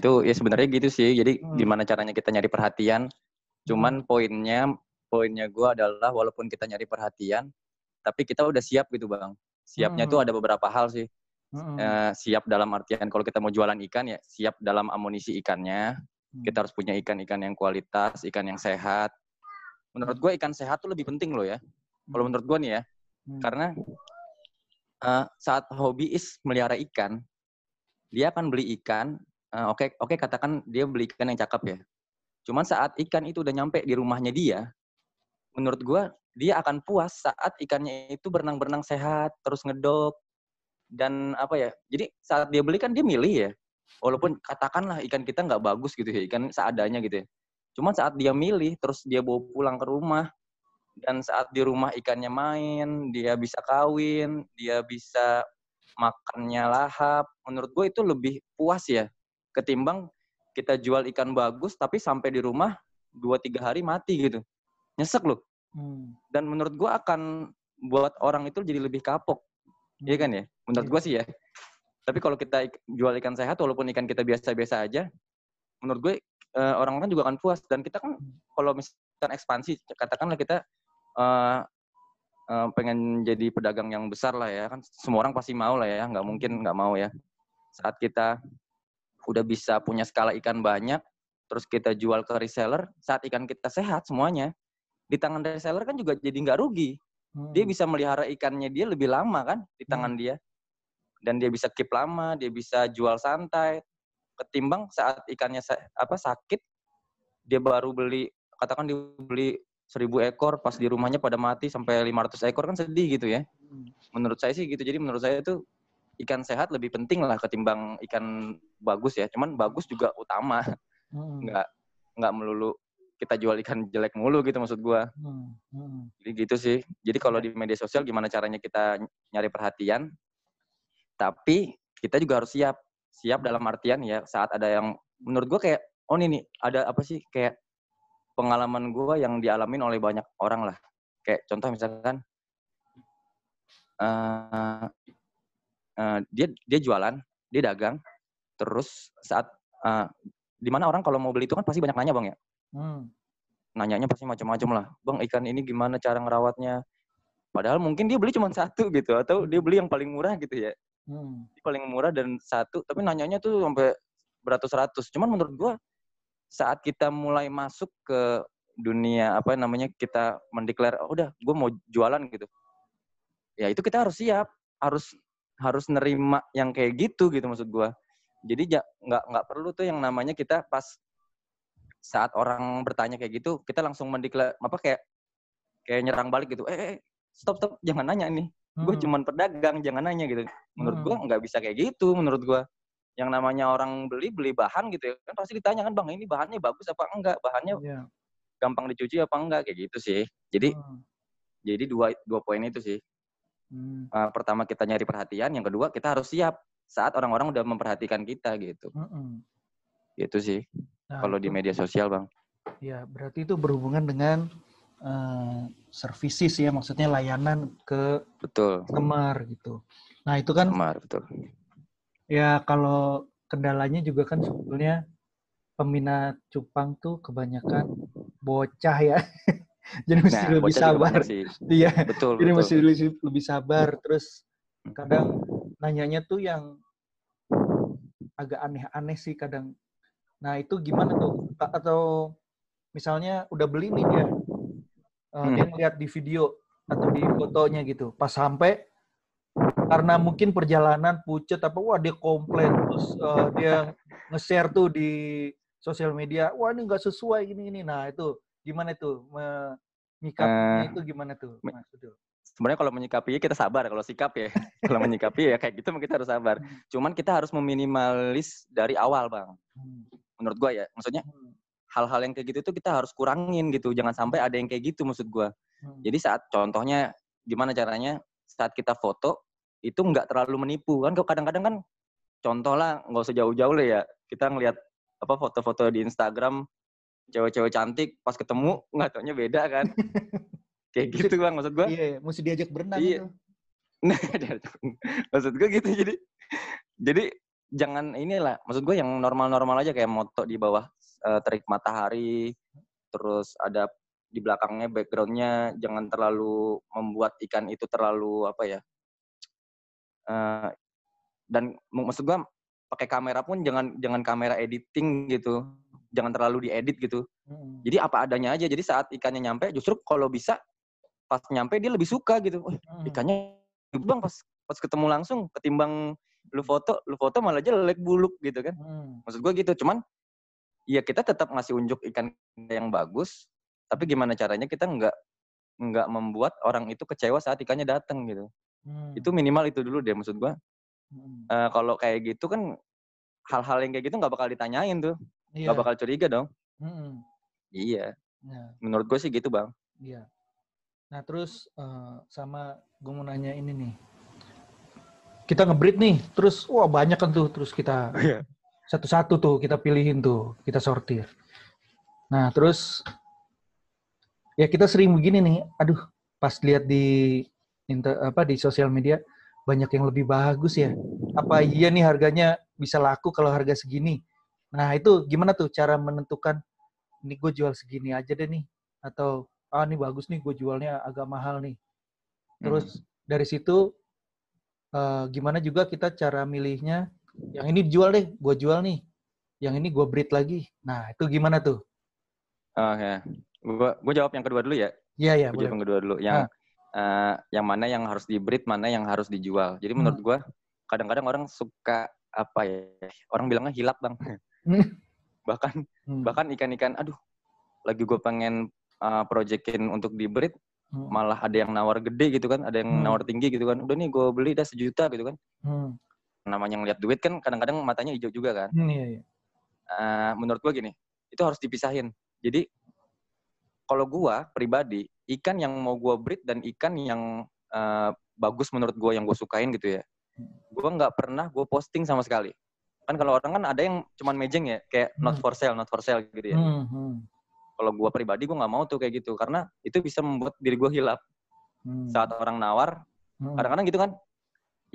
itu ya sebenarnya gitu sih. Jadi hmm. gimana caranya kita nyari perhatian. Cuman hmm. poinnya poinnya gue adalah walaupun kita nyari perhatian, tapi kita udah siap gitu bang. Siapnya hmm. tuh ada beberapa hal sih. Hmm. Uh, siap dalam artian kalau kita mau jualan ikan ya siap dalam amunisi ikannya. Hmm. Kita harus punya ikan-ikan yang kualitas, ikan yang sehat. Menurut gue ikan sehat tuh lebih penting loh ya. Kalau hmm. menurut gue nih ya, hmm. karena uh, saat hobi is melihara ikan, dia akan beli ikan Oke uh, oke okay, okay, katakan dia beli ikan yang cakep ya. Cuman saat ikan itu udah nyampe di rumahnya dia, menurut gue dia akan puas saat ikannya itu berenang-berenang sehat, terus ngedok dan apa ya. Jadi saat dia beli kan dia milih ya. Walaupun katakanlah ikan kita nggak bagus gitu ya, ikan seadanya gitu ya. Cuman saat dia milih, terus dia bawa pulang ke rumah, dan saat di rumah ikannya main, dia bisa kawin, dia bisa makannya lahap. Menurut gue itu lebih puas ya ketimbang kita jual ikan bagus tapi sampai di rumah dua tiga hari mati gitu nyesek loh hmm. dan menurut gue akan buat orang itu jadi lebih kapok iya hmm. iya kan ya menurut yeah. gue sih ya tapi kalau kita jual ikan sehat walaupun ikan kita biasa-biasa aja menurut gue uh, orang-orang juga akan puas dan kita kan hmm. kalau misalkan ekspansi katakanlah kita uh, uh, pengen jadi pedagang yang besar lah ya kan semua orang pasti mau lah ya nggak mungkin nggak mau ya saat kita udah bisa punya skala ikan banyak, terus kita jual ke reseller, saat ikan kita sehat semuanya, di tangan reseller kan juga jadi nggak rugi. Hmm. Dia bisa melihara ikannya dia lebih lama kan di hmm. tangan hmm. dia. Dan dia bisa keep lama, dia bisa jual santai. Ketimbang saat ikannya apa sakit, dia baru beli, katakan dia beli seribu ekor, pas di rumahnya pada mati sampai 500 ekor kan sedih gitu ya. Hmm. Menurut saya sih gitu. Jadi menurut saya itu ikan sehat lebih penting lah ketimbang ikan bagus ya. Cuman bagus juga utama. Hmm. Nggak nggak melulu kita jual ikan jelek mulu gitu maksud gua. Hmm. Hmm. Jadi gitu sih. Jadi kalau di media sosial gimana caranya kita nyari perhatian. Tapi kita juga harus siap. Siap dalam artian ya saat ada yang menurut gua kayak oh ini nih ada apa sih kayak pengalaman gua yang dialamin oleh banyak orang lah. Kayak contoh misalkan uh, uh, dia dia jualan, dia dagang, terus saat uh, di mana orang kalau mau beli itu kan pasti banyak nanya bang ya. Hmm. Nanyanya pasti macam-macam lah. Bang ikan ini gimana cara ngerawatnya? Padahal mungkin dia beli cuma satu gitu atau dia beli yang paling murah gitu ya. Hmm. Paling murah dan satu, tapi nanyanya tuh sampai beratus-ratus. Cuman menurut gua saat kita mulai masuk ke dunia apa namanya kita mendeklar oh, udah gue mau jualan gitu ya itu kita harus siap harus harus nerima yang kayak gitu gitu maksud gue jadi nggak nggak perlu tuh yang namanya kita pas saat orang bertanya kayak gitu kita langsung mendeklar apa kayak kayak nyerang balik gitu. Eh, eh stop stop jangan nanya nih. Hmm. gue cuman pedagang jangan nanya gitu. Menurut hmm. gue nggak bisa kayak gitu menurut gue yang namanya orang beli beli bahan gitu ya kan pasti ditanya kan bang ini bahannya bagus apa enggak? Bahannya yeah. gampang dicuci apa enggak? Kayak gitu sih. Jadi hmm. jadi dua dua poin itu sih Hmm. Uh, pertama kita nyari perhatian, yang kedua kita harus siap saat orang-orang udah memperhatikan kita gitu. Hmm. Gitu sih. Nah, kalau di media sosial, Bang. Ya, berarti itu berhubungan dengan uh, services ya, maksudnya layanan ke betul. customer gitu. Nah, itu kan customer, betul. Ya, kalau kendalanya juga kan sebetulnya peminat cupang tuh kebanyakan bocah ya. jadi mesti nah, lebih sabar. iya. Betul jadi betul. mesti lebih, lebih sabar. Terus kadang nanyanya tuh yang agak aneh-aneh sih kadang. Nah itu gimana tuh? Atau misalnya udah beli nih dia uh, hmm. dia ngeliat di video atau di fotonya gitu. Pas sampai karena mungkin perjalanan pucet apa wah dia komplain terus uh, dia nge-share tuh di sosial media wah ini nggak sesuai gini ini. Nah itu gimana tuh menyikapinya uh, itu gimana tuh Mas Sebenarnya kalau menyikapi kita sabar kalau sikap ya. kalau menyikapi ya kayak gitu kita harus sabar. Hmm. Cuman kita harus meminimalis dari awal, Bang. Hmm. Menurut gua ya, maksudnya hmm. hal-hal yang kayak gitu tuh kita harus kurangin gitu. Jangan sampai ada yang kayak gitu maksud gua. Jadi saat contohnya gimana caranya saat kita foto itu nggak terlalu menipu kan kadang-kadang kan contoh lah nggak usah jauh-jauh lah ya kita ngelihat apa foto-foto di Instagram cewek-cewek cantik pas ketemu nggak taunya beda kan. Kayak gitu bang maksud gue iya, iya mesti diajak berenang iya. nah maksud gue gitu jadi jadi jangan inilah maksud gue yang normal-normal aja kayak moto di bawah uh, terik matahari terus ada di belakangnya backgroundnya jangan terlalu membuat ikan itu terlalu apa ya uh, dan maksud gue pakai kamera pun jangan jangan kamera editing gitu jangan terlalu diedit gitu. Hmm. jadi apa adanya aja. Jadi saat ikannya nyampe justru kalau bisa pas nyampe dia lebih suka gitu. Oh, ikannya bang. Pas pas ketemu langsung ketimbang lu foto lu foto malah jelek buluk gitu kan. Hmm. maksud gue gitu. Cuman ya kita tetap ngasih unjuk ikan yang bagus. Tapi gimana caranya kita nggak nggak membuat orang itu kecewa saat ikannya datang gitu. Hmm. itu minimal itu dulu deh maksud gua. Hmm. uh, kalau kayak gitu kan hal-hal yang kayak gitu nggak bakal ditanyain tuh nggak iya. bakal curiga dong hmm. iya ya. menurut gue sih gitu bang iya nah terus uh, sama gue mau nanya ini nih kita ngebreed nih terus wah banyak kan tuh terus kita iya. satu-satu tuh kita pilihin tuh kita sortir nah terus ya kita sering begini nih, aduh pas lihat di inter, apa di sosial media banyak yang lebih bagus ya. Apa iya nih harganya bisa laku kalau harga segini? Nah itu gimana tuh cara menentukan ini gue jual segini aja deh nih atau ah ini bagus nih gue jualnya agak mahal nih. Terus hmm. dari situ uh, gimana juga kita cara milihnya yang ini dijual deh, gue jual nih. Yang ini gue breed lagi. Nah itu gimana tuh? Oke. Okay. Gue gue jawab yang kedua dulu ya. Iya iya. Gue jawab yang kedua dulu. Yang uh, yang mana yang harus di breed, mana yang harus dijual. Jadi menurut hmm. gue kadang-kadang orang suka apa ya? Orang bilangnya hilap bang. Hmm. bahkan hmm. bahkan ikan-ikan, aduh, lagi gue pengen uh, projectin untuk di breed, hmm. malah ada yang nawar gede gitu kan, ada yang hmm. nawar tinggi gitu kan. Udah nih gue beli dah sejuta gitu kan. Hmm. Namanya ngeliat duit kan kadang-kadang matanya hijau juga kan. Hmm, iya, iya. Uh, menurut gue gini, itu harus dipisahin. Jadi kalau gua pribadi ikan yang mau gua breed dan ikan yang uh, bagus menurut gua yang gua sukain gitu ya gua nggak pernah gua posting sama sekali kan kalau orang kan ada yang cuman mejeng ya kayak hmm. not for sale not for sale gitu ya hmm, hmm. kalau gua pribadi gua nggak mau tuh kayak gitu karena itu bisa membuat diri gua hilap hmm. saat orang nawar hmm. kadang-kadang gitu kan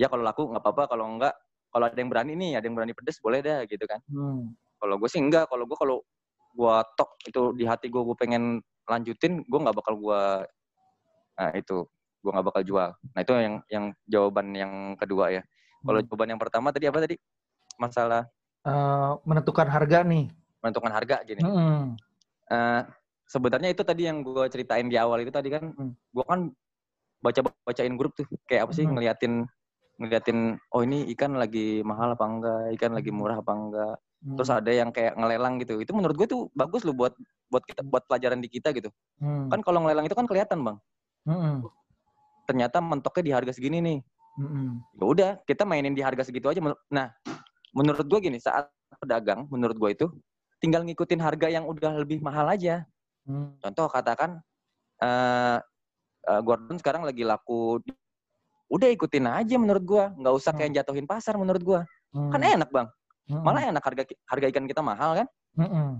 ya kalau laku nggak apa-apa kalau enggak kalau ada yang berani nih ada yang berani pedes boleh deh gitu kan hmm. kalau gue sih enggak kalau gue kalau gue tok itu di hati gue gue pengen lanjutin gue nggak bakal gue nah itu gue nggak bakal jual nah itu yang yang jawaban yang kedua ya kalau hmm. jawaban yang pertama tadi apa tadi masalah uh, menentukan harga nih menentukan harga gini hmm. uh, sebenarnya itu tadi yang gue ceritain di awal itu tadi kan hmm. gue kan baca bacain grup tuh kayak apa sih hmm. ngeliatin ngeliatin oh ini ikan lagi mahal apa enggak ikan lagi murah apa enggak hmm. terus ada yang kayak ngelelang gitu itu menurut gue tuh bagus loh buat buat kita buat pelajaran di kita gitu hmm. kan kalau ngelelang itu kan kelihatan bang hmm. ternyata mentoknya di harga segini nih hmm. ya udah kita mainin di harga segitu aja nah menurut gue gini saat pedagang menurut gue itu tinggal ngikutin harga yang udah lebih mahal aja hmm. contoh katakan uh, uh, Gordon sekarang lagi laku udah ikutin aja menurut gue nggak usah kayak hmm. jatuhin pasar menurut gue hmm. kan enak bang Hmm. Malah enak harga harga ikan kita mahal kan. Hmm.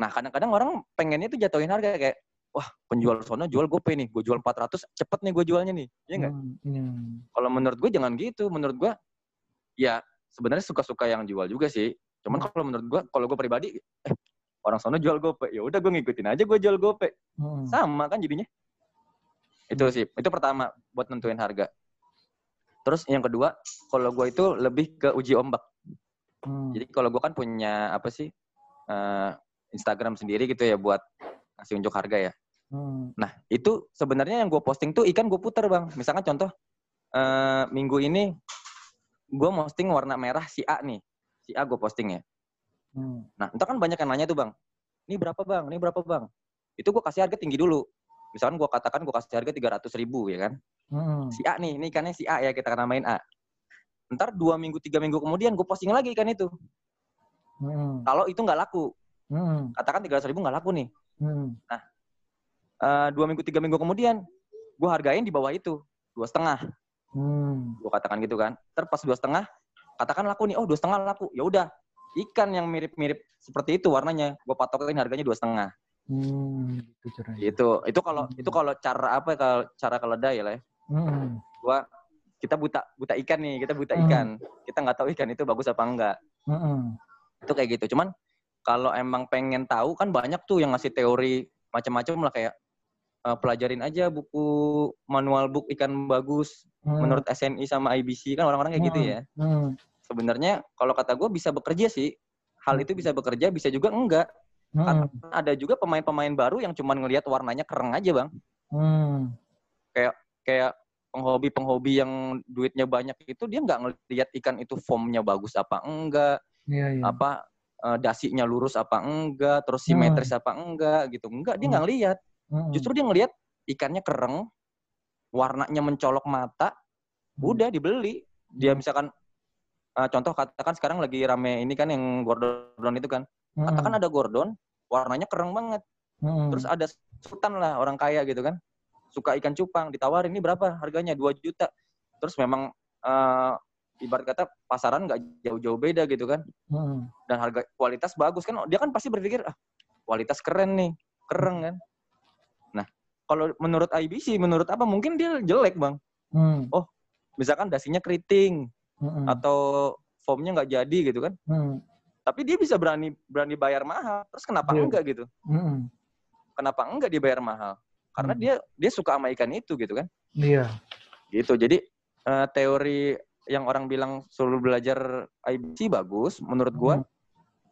Nah kadang-kadang orang pengennya tuh jatuhin harga kayak wah penjual sono jual gue nih, gue jual 400 cepet nih gue jualnya nih, ya enggak? Hmm. Kalau menurut gue jangan gitu, menurut gue ya sebenarnya suka-suka yang jual juga sih. Cuman hmm. kalau menurut gue, kalau gue pribadi, eh orang sono jual gope, ya udah gue ngikutin aja gue jual gope, hmm. sama kan jadinya. Itu sih, itu pertama buat nentuin harga. Terus yang kedua, kalau gue itu lebih ke uji ombak. Hmm. Jadi kalau gue kan punya apa sih uh, Instagram sendiri gitu ya buat ngasih unjuk harga ya. Hmm. Nah itu sebenarnya yang gue posting tuh ikan gue puter bang. Misalkan contoh uh, minggu ini gue posting warna merah si A nih, si A gue posting ya. Hmm. Nah entah kan banyak yang nanya tuh bang, ini berapa bang, ini berapa bang? Itu gue kasih harga tinggi dulu. Misalkan gue katakan gue kasih harga tiga ratus ribu ya kan. Hmm. Si A nih, ini ikannya si A ya kita namain A ntar dua minggu tiga minggu kemudian gue posting lagi kan itu hmm. kalau itu nggak laku hmm. katakan tiga ratus ribu nggak laku nih hmm. nah uh, dua minggu tiga minggu kemudian gue hargain di bawah itu dua setengah hmm. gue katakan gitu kan ntar pas dua setengah katakan laku nih oh dua setengah laku ya udah ikan yang mirip-mirip seperti itu warnanya gue patokin harganya dua setengah hmm, itu itu kalau hmm. itu kalau cara apa kalau cara keledai lah ya hmm. gue kita buta buta ikan nih, kita buta hmm. ikan. Kita nggak tahu ikan itu bagus apa enggak. Hmm. Itu kayak gitu. Cuman kalau emang pengen tahu kan banyak tuh yang ngasih teori macam-macam lah kayak uh, pelajarin aja buku manual book ikan bagus hmm. menurut SNI sama IBC kan orang-orang kayak gitu hmm. gitu ya. Hmm. Sebenarnya kalau kata gue bisa bekerja sih. Hal itu bisa bekerja, bisa juga enggak. Hmm. Karena ada juga pemain-pemain baru yang cuma ngelihat warnanya kereng aja, Bang. Hmm. Kayak kayak penghobi-penghobi yang duitnya banyak itu dia nggak ngelihat ikan itu formnya bagus apa enggak, ya, ya. apa uh, dasinya lurus apa enggak, terus simetris hmm. apa enggak gitu. Enggak, dia nggak hmm. ngelihat. Hmm. Justru dia ngelihat ikannya kereng, warnanya mencolok mata, hmm. udah dibeli. Dia misalkan uh, contoh katakan sekarang lagi rame ini kan yang gordon itu kan. Hmm. Katakan ada gordon, warnanya kereng banget. Hmm. Terus ada sultan lah orang kaya gitu kan suka ikan cupang ditawarin ini berapa harganya 2 juta terus memang uh, ibarat kata pasaran nggak jauh-jauh beda gitu kan hmm. dan harga kualitas bagus kan dia kan pasti berpikir ah kualitas keren nih keren kan kalau menurut IBC menurut apa mungkin dia jelek bang hmm. oh misalkan dasinya keriting hmm. atau formnya nggak jadi gitu kan hmm. tapi dia bisa berani berani bayar mahal terus kenapa yeah. enggak gitu hmm. kenapa enggak dibayar mahal karena hmm. dia dia suka sama ikan itu gitu kan iya gitu jadi uh, teori yang orang bilang suruh belajar IBC bagus menurut gua hmm.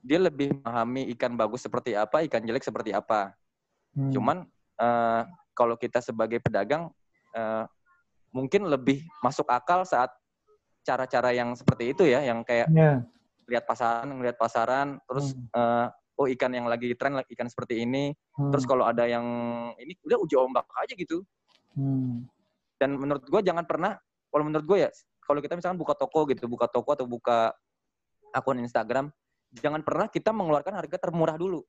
dia lebih memahami ikan bagus seperti apa ikan jelek seperti apa hmm. cuman uh, kalau kita sebagai pedagang uh, mungkin lebih masuk akal saat cara-cara yang seperti itu ya yang kayak yeah. lihat pasaran lihat pasaran terus hmm. uh, oh ikan yang lagi tren ikan seperti ini hmm. terus kalau ada yang ini udah uji ombak aja gitu hmm. dan menurut gue jangan pernah kalau menurut gue ya kalau kita misalkan buka toko gitu buka toko atau buka akun Instagram jangan pernah kita mengeluarkan harga termurah dulu